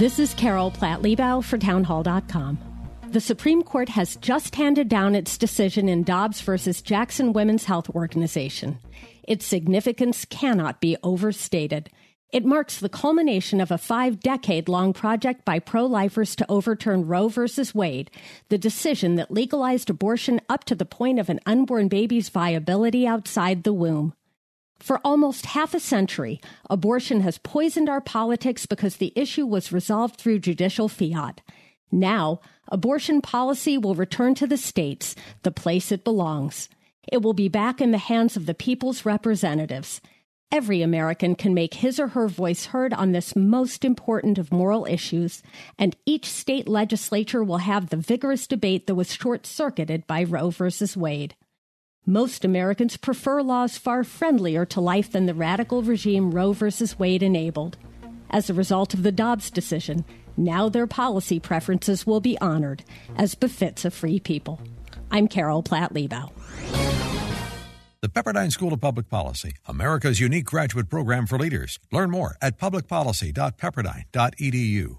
This is Carol Platt Liebau for Townhall.com. The Supreme Court has just handed down its decision in Dobbs versus Jackson Women's Health Organization. Its significance cannot be overstated. It marks the culmination of a five decade long project by pro lifers to overturn Roe v. Wade, the decision that legalized abortion up to the point of an unborn baby's viability outside the womb. For almost half a century, abortion has poisoned our politics because the issue was resolved through judicial fiat. Now, abortion policy will return to the states, the place it belongs. It will be back in the hands of the people's representatives. Every American can make his or her voice heard on this most important of moral issues, and each state legislature will have the vigorous debate that was short circuited by Roe v. Wade. Most Americans prefer laws far friendlier to life than the radical regime Roe v. Wade enabled. As a result of the Dobbs decision, now their policy preferences will be honored, as befits a free people. I'm Carol Platt Liebau. The Pepperdine School of Public Policy, America's unique graduate program for leaders. Learn more at publicpolicy.pepperdine.edu.